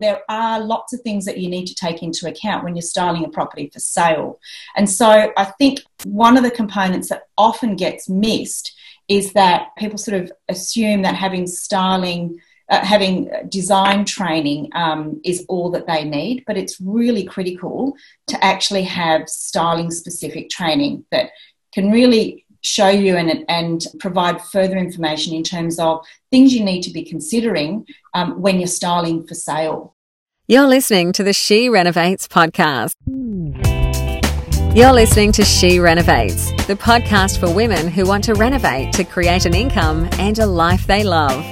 there are lots of things that you need to take into account when you're styling a property for sale. And so I think one of the components that often gets missed is that people sort of assume that having styling uh, having design training um, is all that they need, but it's really critical to actually have styling specific training that can really show you and, and provide further information in terms of things you need to be considering um, when you're styling for sale. You're listening to the She Renovates podcast. You're listening to She Renovates, the podcast for women who want to renovate to create an income and a life they love.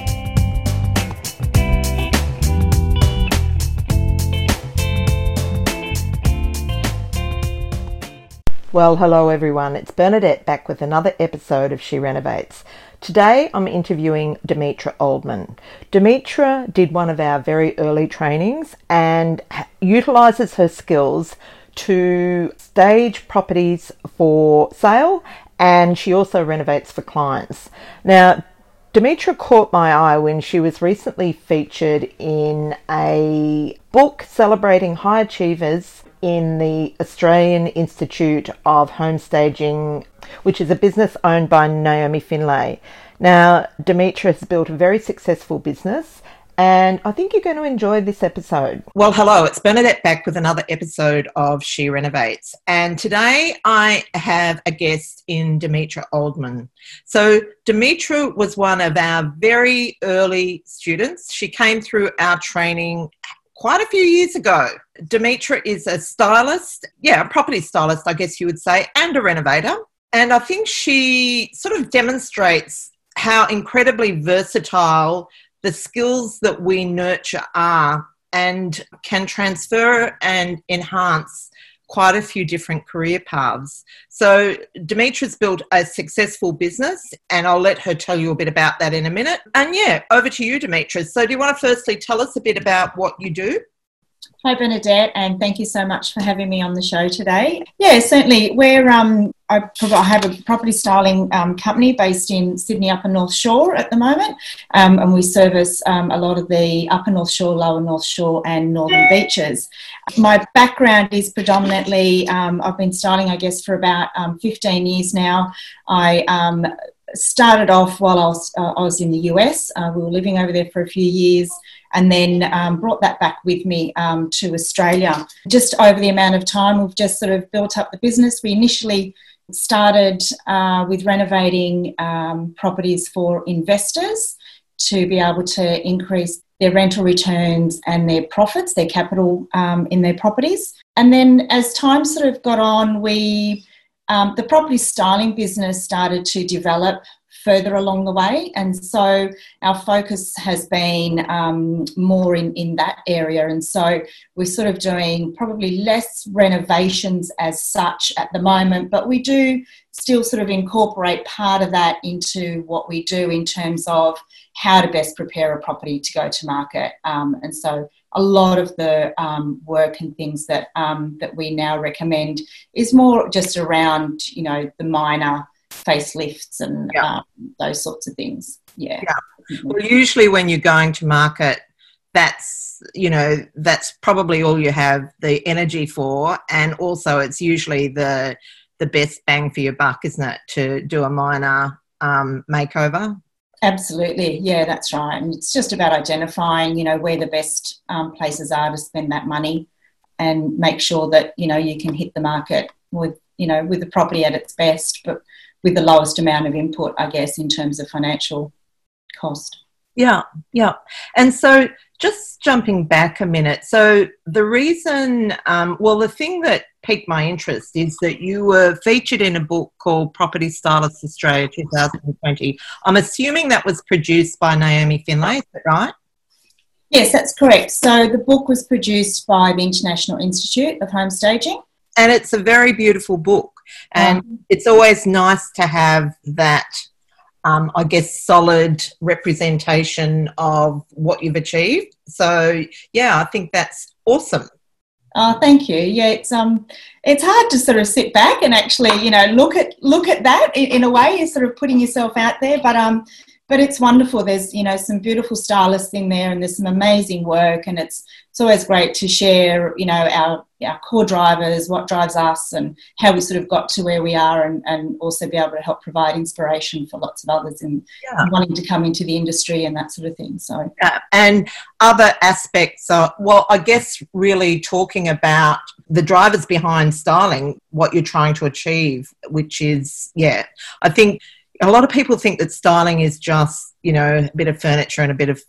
Well, hello everyone. It's Bernadette back with another episode of She Renovates. Today I'm interviewing Demetra Oldman. Demetra did one of our very early trainings and utilizes her skills to stage properties for sale and she also renovates for clients. Now, Demetra caught my eye when she was recently featured in a book celebrating high achievers in the Australian Institute of Home Staging, which is a business owned by Naomi Findlay. Now, Demetra has built a very successful business, and I think you're going to enjoy this episode. Well, hello, it's Bernadette back with another episode of She Renovates. And today I have a guest in Demetra Oldman. So, Demetra was one of our very early students. She came through our training quite a few years ago. Demetra is a stylist, yeah, a property stylist, I guess you would say, and a renovator. And I think she sort of demonstrates how incredibly versatile the skills that we nurture are and can transfer and enhance quite a few different career paths. So Demetra's built a successful business and I'll let her tell you a bit about that in a minute. And yeah, over to you, Demetra. So do you want to firstly tell us a bit about what you do? Hi, Bernadette, and thank you so much for having me on the show today. Yeah, certainly. We're um, I, I have a property styling um, company based in Sydney Upper North Shore at the moment, um, and we service um, a lot of the Upper North Shore, Lower North Shore, and Northern beaches. My background is predominantly um, I've been styling, I guess, for about um, 15 years now. I started off while I was, uh, I was in the US. Uh, we were living over there for a few years and then um, brought that back with me um, to Australia. Just over the amount of time, we've just sort of built up the business. We initially started uh, with renovating um, properties for investors to be able to increase their rental returns and their profits, their capital um, in their properties. And then as time sort of got on, we um, the property styling business started to develop further along the way. And so our focus has been um, more in, in that area. And so we're sort of doing probably less renovations as such at the moment, but we do still sort of incorporate part of that into what we do in terms of how to best prepare a property to go to market. Um, and so a lot of the um, work and things that um, that we now recommend is more just around you know the minor facelifts and yeah. um, those sorts of things. Yeah. yeah. Well, usually when you're going to market, that's you know that's probably all you have the energy for, and also it's usually the the best bang for your buck, isn't it, to do a minor um, makeover? Absolutely, yeah, that's right. And it's just about identifying, you know, where the best um, places are to spend that money, and make sure that you know you can hit the market with you know with the property at its best, but with the lowest amount of input, I guess, in terms of financial cost. Yeah, yeah. And so just jumping back a minute. So the reason, um, well, the thing that piqued my interest is that you were featured in a book called Property Stylist Australia 2020. I'm assuming that was produced by Naomi Findlay, is that right? Yes, that's correct. So the book was produced by the International Institute of Home Staging. And it's a very beautiful book. And um, it's always nice to have that, um, I guess, solid representation of what you've achieved. So, yeah, I think that's awesome. Oh, thank you. Yeah, it's um, it's hard to sort of sit back and actually, you know, look at look at that in, in a way. You're sort of putting yourself out there, but um, but it's wonderful. There's you know some beautiful stylists in there, and there's some amazing work, and it's it's always great to share, you know, our, our core drivers, what drives us, and how we sort of got to where we are, and, and also be able to help provide inspiration for lots of others in, yeah. in wanting to come into the industry and that sort of thing. So, yeah. and other aspects are, well, I guess really talking about the drivers behind styling, what you're trying to achieve, which is, yeah, I think a lot of people think that styling is just, you know, a bit of furniture and a bit of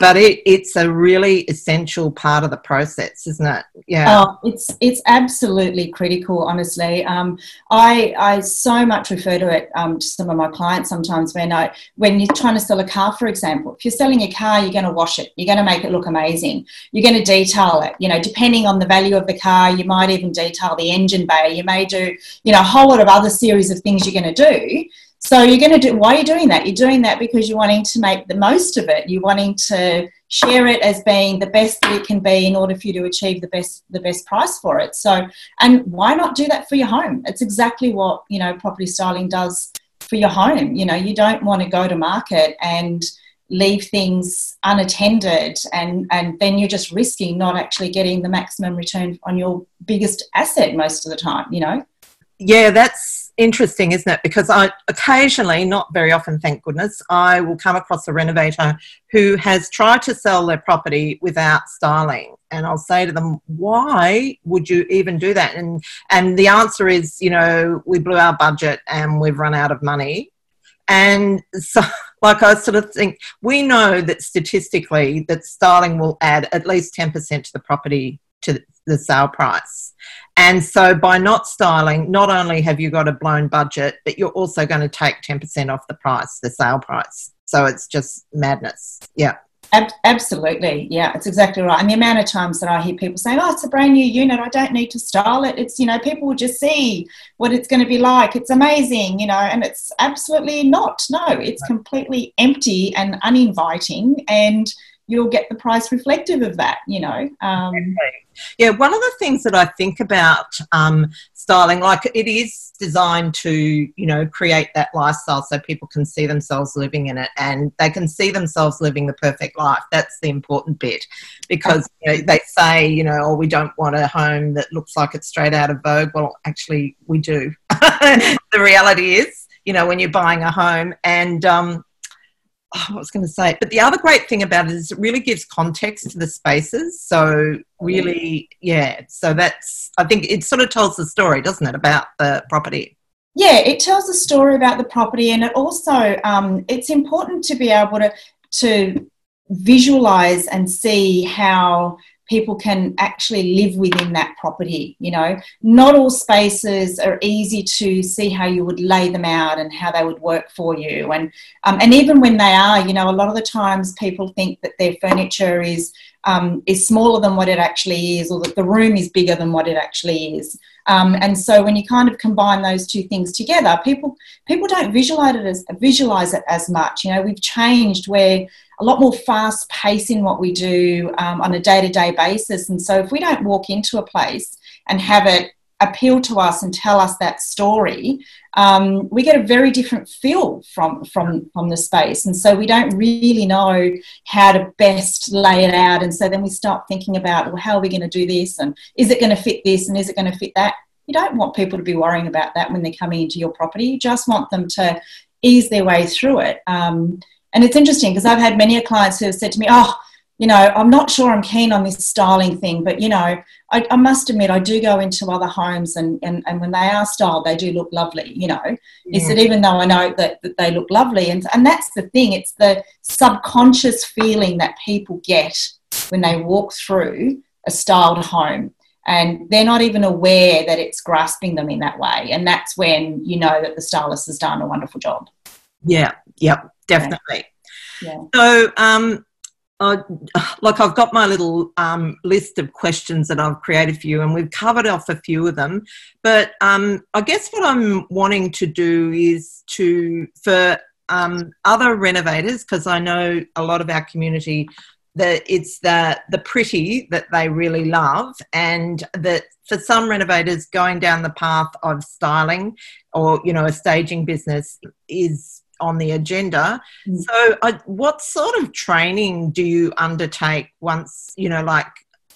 but it, it's a really essential part of the process, isn't it? Yeah. Oh, it's it's absolutely critical, honestly. Um, I I so much refer to it um, to some of my clients sometimes when I when you're trying to sell a car, for example. If you're selling a car, you're going to wash it. You're going to make it look amazing. You're going to detail it. You know, depending on the value of the car, you might even detail the engine bay. You may do you know a whole lot of other series of things you're going to do so you're going to do, why are you doing that? You're doing that because you're wanting to make the most of it. You're wanting to share it as being the best that it can be in order for you to achieve the best, the best price for it. So, and why not do that for your home? It's exactly what, you know, property styling does for your home. You know, you don't want to go to market and leave things unattended and and then you're just risking not actually getting the maximum return on your biggest asset most of the time you know yeah that's interesting, isn't it? Because I occasionally, not very often, thank goodness, I will come across a renovator who has tried to sell their property without styling. And I'll say to them, why would you even do that? And and the answer is, you know, we blew our budget and we've run out of money. And so like I sort of think we know that statistically that styling will add at least 10% to the property to the sale price. And so by not styling, not only have you got a blown budget, but you're also going to take 10% off the price, the sale price. So it's just madness. Yeah. absolutely. Yeah, it's exactly right. And the amount of times that I hear people saying, oh, it's a brand new unit. I don't need to style it. It's, you know, people will just see what it's going to be like. It's amazing, you know, and it's absolutely not. No, it's completely empty and uninviting. And you'll get the price reflective of that, you know. Um, yeah, one of the things that I think about um, styling, like it is designed to, you know, create that lifestyle so people can see themselves living in it and they can see themselves living the perfect life. That's the important bit because you know, they say, you know, oh, we don't want a home that looks like it's straight out of Vogue. Well, actually, we do. the reality is, you know, when you're buying a home and, um, oh, I was going to say, but the other great thing about it is it really gives context to the spaces. So really, yeah. So that's I think it sort of tells the story, doesn't it, about the property? Yeah, it tells a story about the property, and it also um, it's important to be able to to visualize and see how people can actually live within that property. You know, not all spaces are easy to see how you would lay them out and how they would work for you. And um, and even when they are, you know, a lot of the times people think that their furniture is um, is smaller than what it actually is, or that the room is bigger than what it actually is. Um, and so when you kind of combine those two things together, people people don't visualize it as visualize it as much. You know, we've changed where a lot more fast pace in what we do um, on a day to day basis. And so if we don't walk into a place and have it appeal to us and tell us that story, um, we get a very different feel from, from, from the space. And so we don't really know how to best lay it out. And so then we start thinking about, well, how are we going to do this? And is it going to fit this? And is it going to fit that? You don't want people to be worrying about that when they're coming into your property. You just want them to ease their way through it. Um, and it's interesting because I've had many clients who have said to me, oh, you know, I'm not sure I'm keen on this styling thing, but you know, I, I must admit I do go into other homes and, and, and when they are styled, they do look lovely, you know. Yeah. Is that even though I know that, that they look lovely and and that's the thing, it's the subconscious feeling that people get when they walk through a styled home and they're not even aware that it's grasping them in that way. And that's when you know that the stylist has done a wonderful job. Yeah, yep, definitely. Yeah. So, um, uh, like I've got my little um, list of questions that I've created for you, and we've covered off a few of them. But um, I guess what I'm wanting to do is to for um, other renovators, because I know a lot of our community that it's the the pretty that they really love, and that for some renovators going down the path of styling or you know a staging business is on the agenda. Mm. So, uh, what sort of training do you undertake once you know, like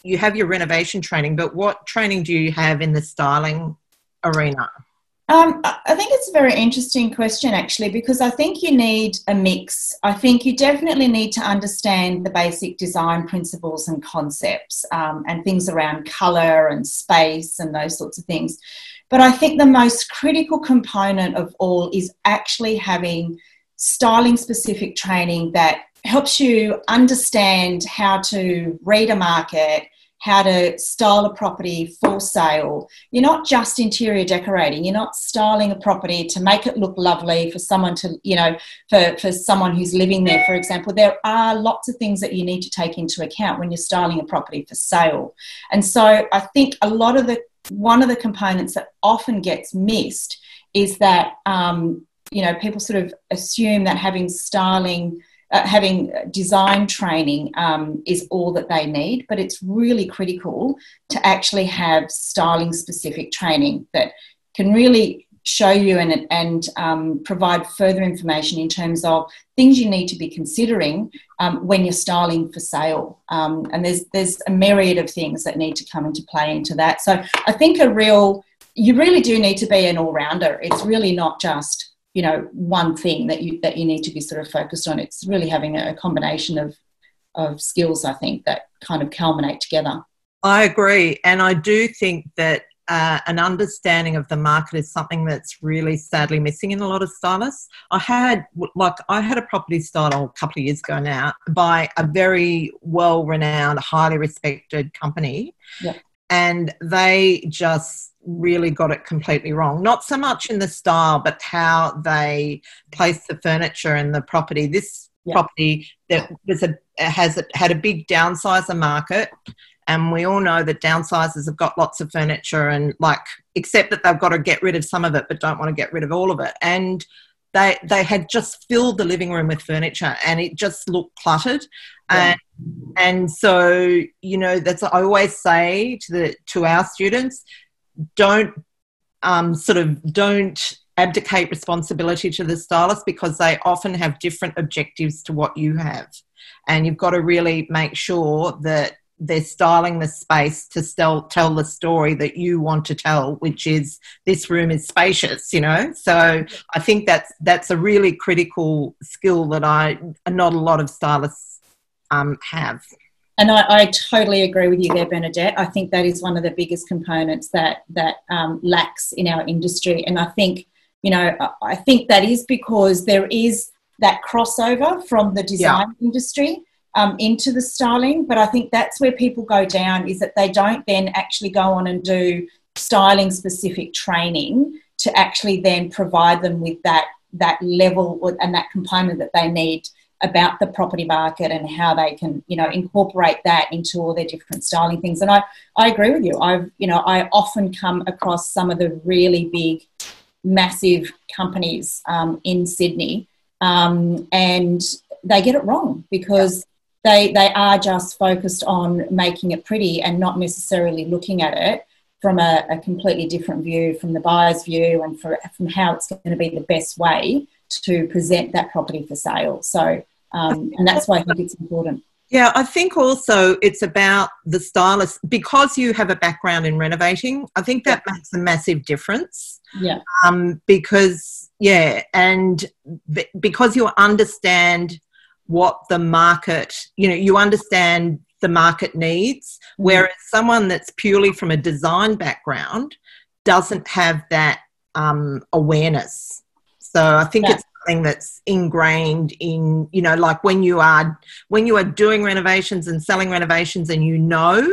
you have your renovation training, but what training do you have in the styling arena? Um, I think it's a very interesting question, actually, because I think you need a mix. I think you definitely need to understand the basic design principles and concepts um, and things around colour and space and those sorts of things. But I think the most critical component of all is actually having styling specific training that helps you understand how to read a market how to style a property for sale. You're not just interior decorating. You're not styling a property to make it look lovely for someone to, you know, for, for someone who's living there, for example. There are lots of things that you need to take into account when you're styling a property for sale. And so I think a lot of the, one of the components that often gets missed is that, um, you know, people sort of assume that having styling uh, having design training um, is all that they need, but it's really critical to actually have styling specific training that can really show you and, and um, provide further information in terms of things you need to be considering um, when you're styling for sale. Um, and there's there's a myriad of things that need to come into play into that. So I think a real you really do need to be an all rounder. It's really not just you know one thing that you that you need to be sort of focused on it's really having a combination of of skills i think that kind of culminate together i agree and i do think that uh, an understanding of the market is something that's really sadly missing in a lot of stylists. I had, like, I had a property style a couple of years ago now by a very well renowned, highly respected company. Yeah. And they just really got it completely wrong. Not so much in the style, but how they place the furniture in the property. This yeah. property that was a has a, had a big downsizer market, and we all know that downsizers have got lots of furniture and like except that they've got to get rid of some of it, but don't want to get rid of all of it. And they they had just filled the living room with furniture, and it just looked cluttered. Yeah. And and so you know that's I always say to the to our students don't um, sort of don't abdicate responsibility to the stylist because they often have different objectives to what you have. And you've got to really make sure that they're styling the space to tell, tell the story that you want to tell, which is this room is spacious, you know? So I think that's, that's a really critical skill that I, not a lot of stylists um, have. And I, I, totally agree with you there, Bernadette. I think that is one of the biggest components that that um, lacks in our industry. And I think, you know, I think that is because there is that crossover from the design yeah. industry um, into the styling. But I think that's where people go down is that they don't then actually go on and do styling specific training to actually then provide them with that that level and that component that they need about the property market and how they can, you know, incorporate that into all their different styling things. And I, I agree with you. I've, you know, I often come across some of the really big, massive companies um, in Sydney, um, and they get it wrong because they they are just focused on making it pretty and not necessarily looking at it from a, a completely different view, from the buyer's view, and for, from how it's going to be the best way to present that property for sale. So, um, and that's why I think it's important. Yeah, I think also it's about the stylist because you have a background in renovating. I think that yeah. makes a massive difference. Yeah. Um, because yeah, and b- because you understand what the market, you know, you understand the market needs, mm. whereas someone that's purely from a design background doesn't have that um, awareness. So I think yeah. it's something that's ingrained in, you know, like when you are when you are doing renovations and selling renovations and you know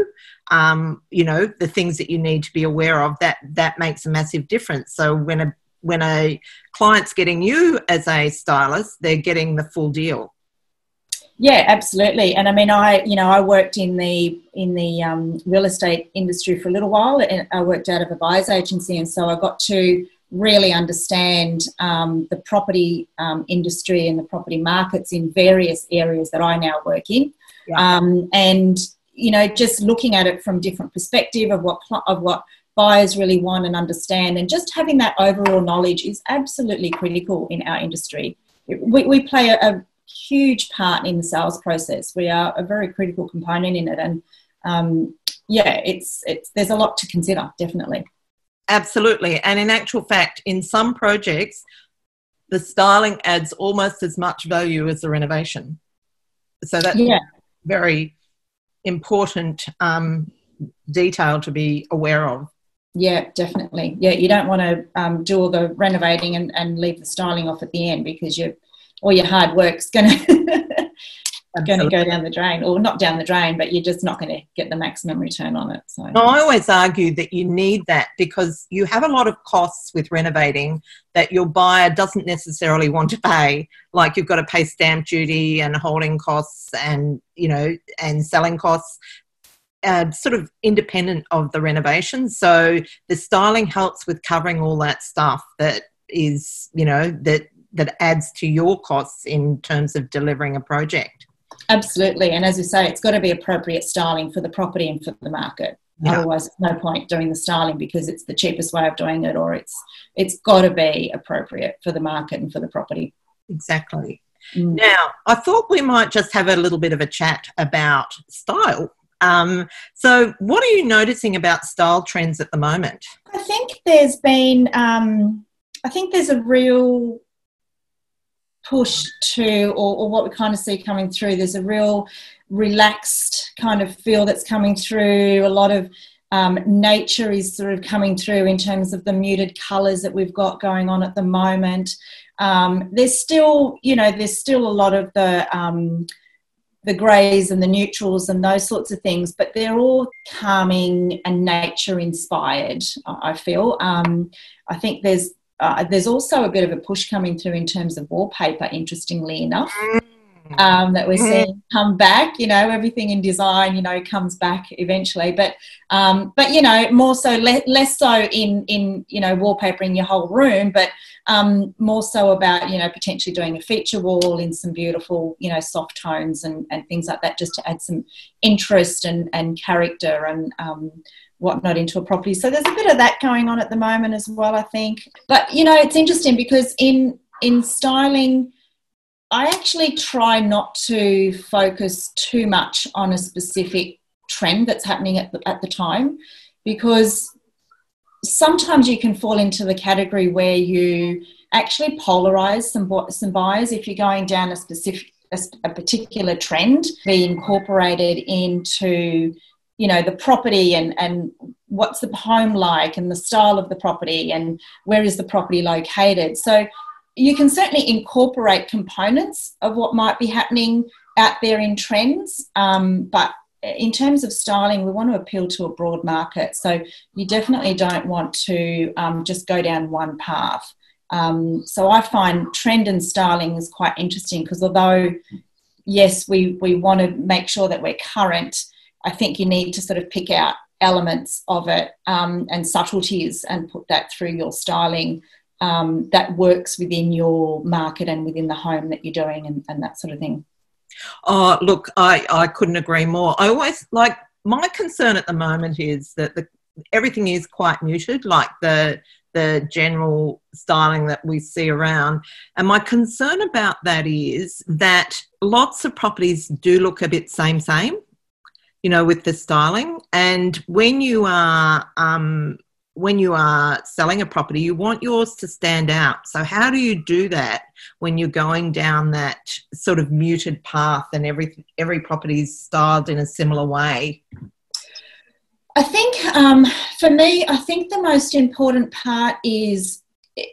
um, you know, the things that you need to be aware of, that that makes a massive difference. So when a when a client's getting you as a stylist, they're getting the full deal. Yeah, absolutely. And I mean, I you know I worked in the in the um, real estate industry for a little while, and I worked out of a buyer's agency, and so I got to really understand um, the property um, industry and the property markets in various areas that I now work in. Yeah. Um, and you know, just looking at it from different perspective of what of what buyers really want and understand, and just having that overall knowledge is absolutely critical in our industry. we, we play a, a, huge part in the sales process. We are a very critical component in it, and um, yeah, it's it's there's a lot to consider, definitely. Absolutely, and in actual fact, in some projects, the styling adds almost as much value as the renovation. So that's yeah. very important um, detail to be aware of. Yeah, definitely. Yeah, you don't want to um, do all the renovating and, and leave the styling off at the end because you all your hard work's going to going to go down the drain, or not down the drain, but you're just not going to get the maximum return on it. So no, I always argue that you need that because you have a lot of costs with renovating that your buyer doesn't necessarily want to pay. Like you've got to pay stamp duty and holding costs, and you know, and selling costs. Uh, sort of independent of the renovation. So the styling helps with covering all that stuff that is, you know, that that adds to your costs in terms of delivering a project. Absolutely. And as you say, it's got to be appropriate styling for the property and for the market. Yeah. Otherwise, no point doing the styling because it's the cheapest way of doing it, or it's it's got to be appropriate for the market and for the property. Exactly. Mm. Now, I thought we might just have a little bit of a chat about style. Um, so, what are you noticing about style trends at the moment? I think there's been, um, I think there's a real push to, or, or, what we kind of see coming through, there's a real relaxed kind of feel that's coming through. A lot of um, nature is sort of coming through in terms of the muted colours that we've got going on at the moment. Um, there's still, you know, there's still a lot of the um, the greys and the neutrals and those sorts of things, but they're all calming and nature inspired. I feel. Um, I think there's uh, there's also a bit of a push coming through in terms of wallpaper, interestingly enough, um, that we're mm-hmm. seeing come back. You know, everything in design, you know, comes back eventually. But, um, but you know, more so, le- less so in in you know wallpapering your whole room, but um, more so about you know potentially doing a feature wall in some beautiful you know soft tones and and things like that, just to add some interest and and character and um, whatnot into a property. So there's a bit of that going on at the moment as well, I think. But you know, it's interesting because in in styling, I actually try not to focus too much on a specific trend that's happening at the, at the time because sometimes you can fall into the category where you actually polarize some some buyers if you're going down a specific a, a particular trend be incorporated into you know the property and and what's the home like and the style of the property and where is the property located. So you can certainly incorporate components of what might be happening out there in trends um, but in terms of styling we want to appeal to a broad market. So you definitely don't want to um, just go down one path. Um, so i find trend and styling is quite interesting because although yes we we want to make sure that we're current I think you need to sort of pick out elements of it um, and subtleties and put that through your styling um, that works within your market and within the home that you're doing and, and that sort of thing. Oh, look, I, I couldn't agree more. I always like my concern at the moment is that the, everything is quite muted, like the the general styling that we see around. And my concern about that is that lots of properties do look a bit same same you know, with the styling. And when you are um, when you are selling a property, you want yours to stand out. So how do you do that when you're going down that sort of muted path and every every property is styled in a similar way? I think um, for me, I think the most important part is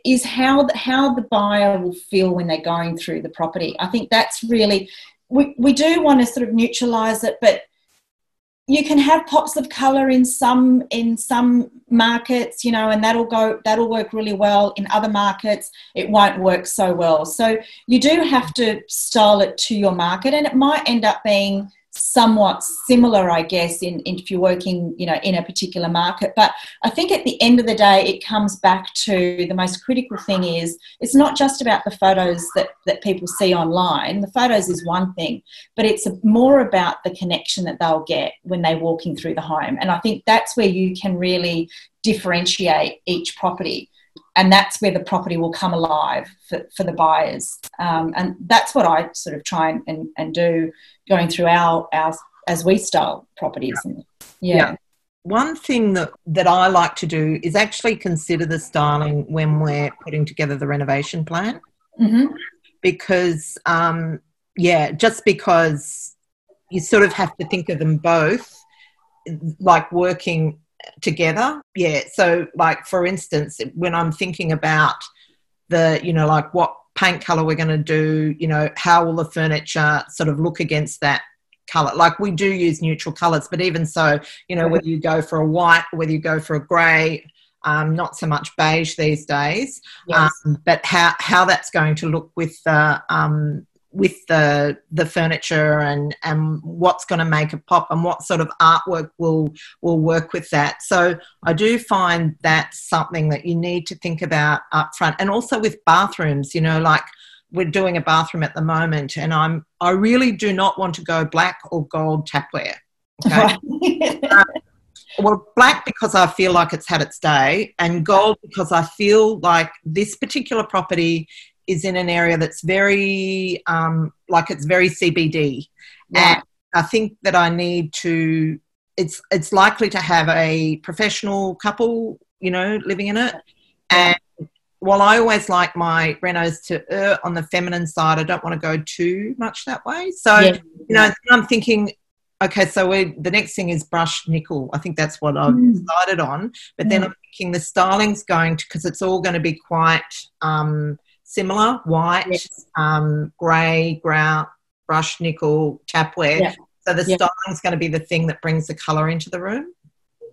is how how the buyer will feel when they're going through the property. I think that's really we, we do want to sort of neutralize it, but you can have pops of color in some in some markets you know and that'll go that'll work really well in other markets. It won't work so well. So you do have to style it to your market and it might end up being somewhat similar, I guess, in, in, if you're working, you know, in a particular market. But I think at the end of the day, it comes back to the most critical thing is it's not just about the photos that, that people see online. The photos is one thing, but it's more about the connection that they'll get when they're walking through the home. And I think that's where you can really differentiate each property. And that's where the property will come alive for, for the buyers. Um, and that's what I sort of try and, and, and, do going through our, our as we style properties. Yeah. Yeah. yeah. One thing that, that I like to do is actually consider the styling when we're putting together the renovation plan. Mm-hmm. Because, um, yeah, just because you sort of have to think of them both like working together. Yeah. So, like, for instance, when I'm thinking about the, you know, like what paint color we're going to do, you know, how will the furniture sort of look against that color? Like, we do use neutral colors, but even so, you know, whether you go for a white, whether you go for a gray, um, not so much beige these days, yes. um, but how, how that's going to look with the um, with the the furniture and and what's going to make it pop and what sort of artwork will will work with that. So i do find that's something that you need to think about up front and also with bathrooms you know like we're doing a bathroom at the moment and i'm i really do not want to go black or gold tapware okay? Um, well black because i feel like it's had its day and gold because i feel like this particular property is in an area that's very um, like it's very CBD, and I think that I need to. It's it's likely to have a professional couple, you know, living in it, and while I always like my renos to err on the feminine side, I don't want to go too much that way. So, yeah. you know, I'm thinking, okay, so we the next thing is brushed nickel. I think that's what I've mm. decided on. But mm. then I'm thinking the styling's going to, because it's all going to be quite um, similar white, yes. um, grey, grout, brushed nickel, tapware. Yeah. So the yeah. styling is going to be the thing that brings the colour into the room.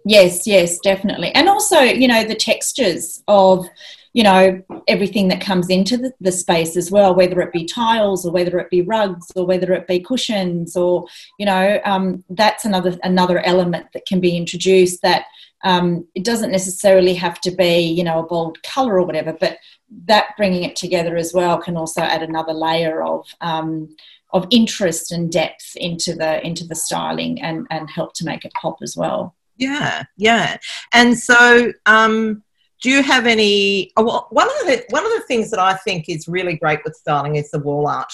Yes, yes, definitely. And also, you know, the textures of, you know, everything that comes into the, the, space as well, whether it be tiles or whether it be rugs or whether it be cushions or, you know, um, that's another another element that can be introduced that um, it doesn't necessarily have to be, you know, a bold colour or whatever, but that bringing it together as well can also add another layer of um, of interest and depth into the into the styling and and help to make it pop as well. Yeah, yeah. And so, um, do you have any? Oh, well, one of the one of the things that I think is really great with styling is the wall art.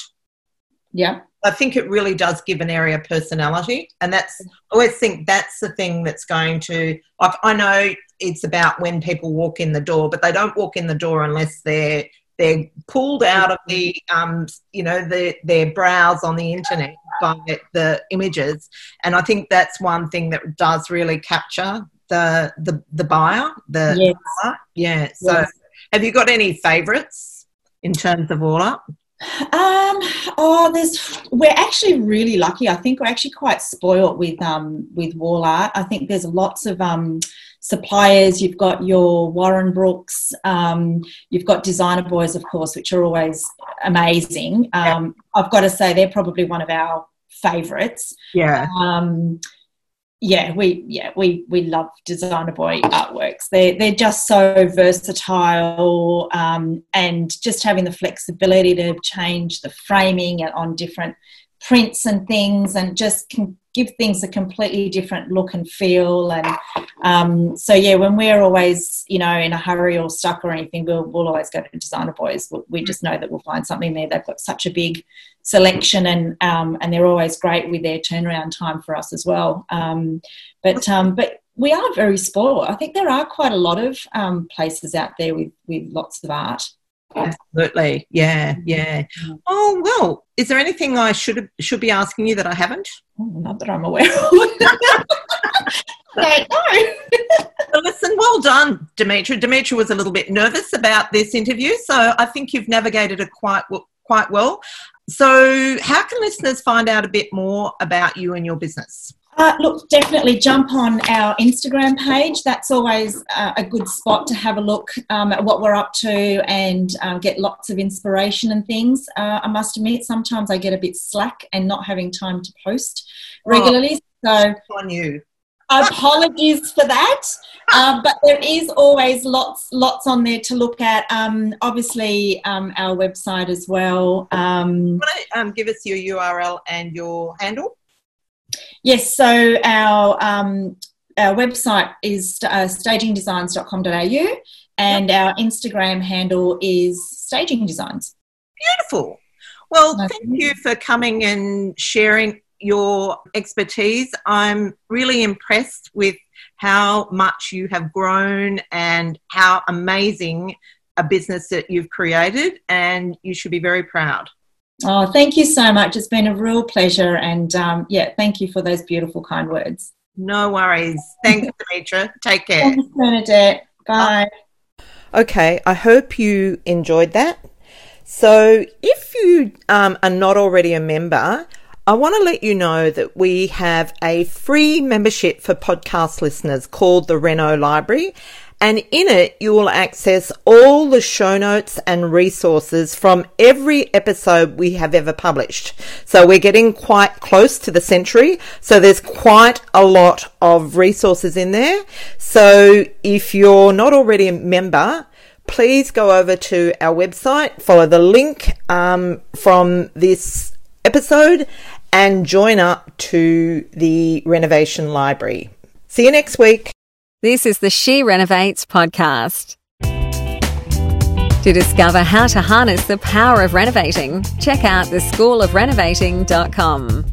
Yeah. I think it really does give an area personality, and that's I always think that's the thing that's going to like. I know it's about when people walk in the door, but they don't walk in the door unless they're they're pulled out of the um, you know the, their browse on the internet by the images, and I think that's one thing that does really capture the the the buyer. The yes. buyer. yeah. So, yes. have you got any favourites in terms of all up? Um, oh, there's we're actually really lucky. I think we're actually quite spoilt with um with wall art. I think there's lots of um suppliers. You've got your Warren Brooks. Um, you've got Designer Boys, of course, which are always amazing. Um, I've got to say they're probably one of our favourites. Yeah. Um, yeah, we yeah we we love designer boy artworks. They're they're just so versatile, um, and just having the flexibility to change the framing on different prints and things, and just can give things a completely different look and feel. And um, so yeah, when we're always you know in a hurry or stuck or anything, we'll we'll always go to designer boys. We just know that we'll find something there. They've got such a big selection and um, and they're always great with their turnaround time for us as well. Um, but um, but we are very spoiled. I think there are quite a lot of um, places out there with with lots of art. Absolutely, yeah, yeah. Oh well, is there anything I should should be asking you that I haven't? Oh, not that I'm aware of. no. listen, well done, Demetra. Demetra was a little bit nervous about this interview, so I think you've navigated it quite quite well. So, how can listeners find out a bit more about you and your business? Uh, look, definitely jump on our Instagram page. That's always uh, a good spot to have a look um, at what we're up to and uh, get lots of inspiration and things. Uh, I must admit, sometimes I get a bit slack and not having time to post oh, regularly. Oh, so, on you. Apologies for that, um, but there is always lots, lots on there to look at. Um, obviously, um, our website as well. Um, um give us your URL and your handle? Yes. So our um, our website is uh, stagingdesigns.com.au, and our Instagram handle is Staging Designs. Beautiful. Well, thank you for coming and sharing your expertise. I'm really impressed with how much you have grown and how amazing a business that you've created, and you should be very proud. Oh, thank you so much. It's been a real pleasure. And um, yeah, thank you for those beautiful, kind words. No worries. Thanks, Demetra. Take care. Thanks, Bernadette. Bye. Okay, I hope you enjoyed that. So, if you um, are not already a member, I want to let you know that we have a free membership for podcast listeners called the Reno Library. And in it, you will access all the show notes and resources from every episode we have ever published. So we're getting quite close to the century. So there's quite a lot of resources in there. So if you're not already a member, please go over to our website, follow the link um, from this episode, and join up to the renovation library. See you next week. This is the She Renovates podcast. To discover how to harness the power of renovating, check out theschoolofrenovating.com.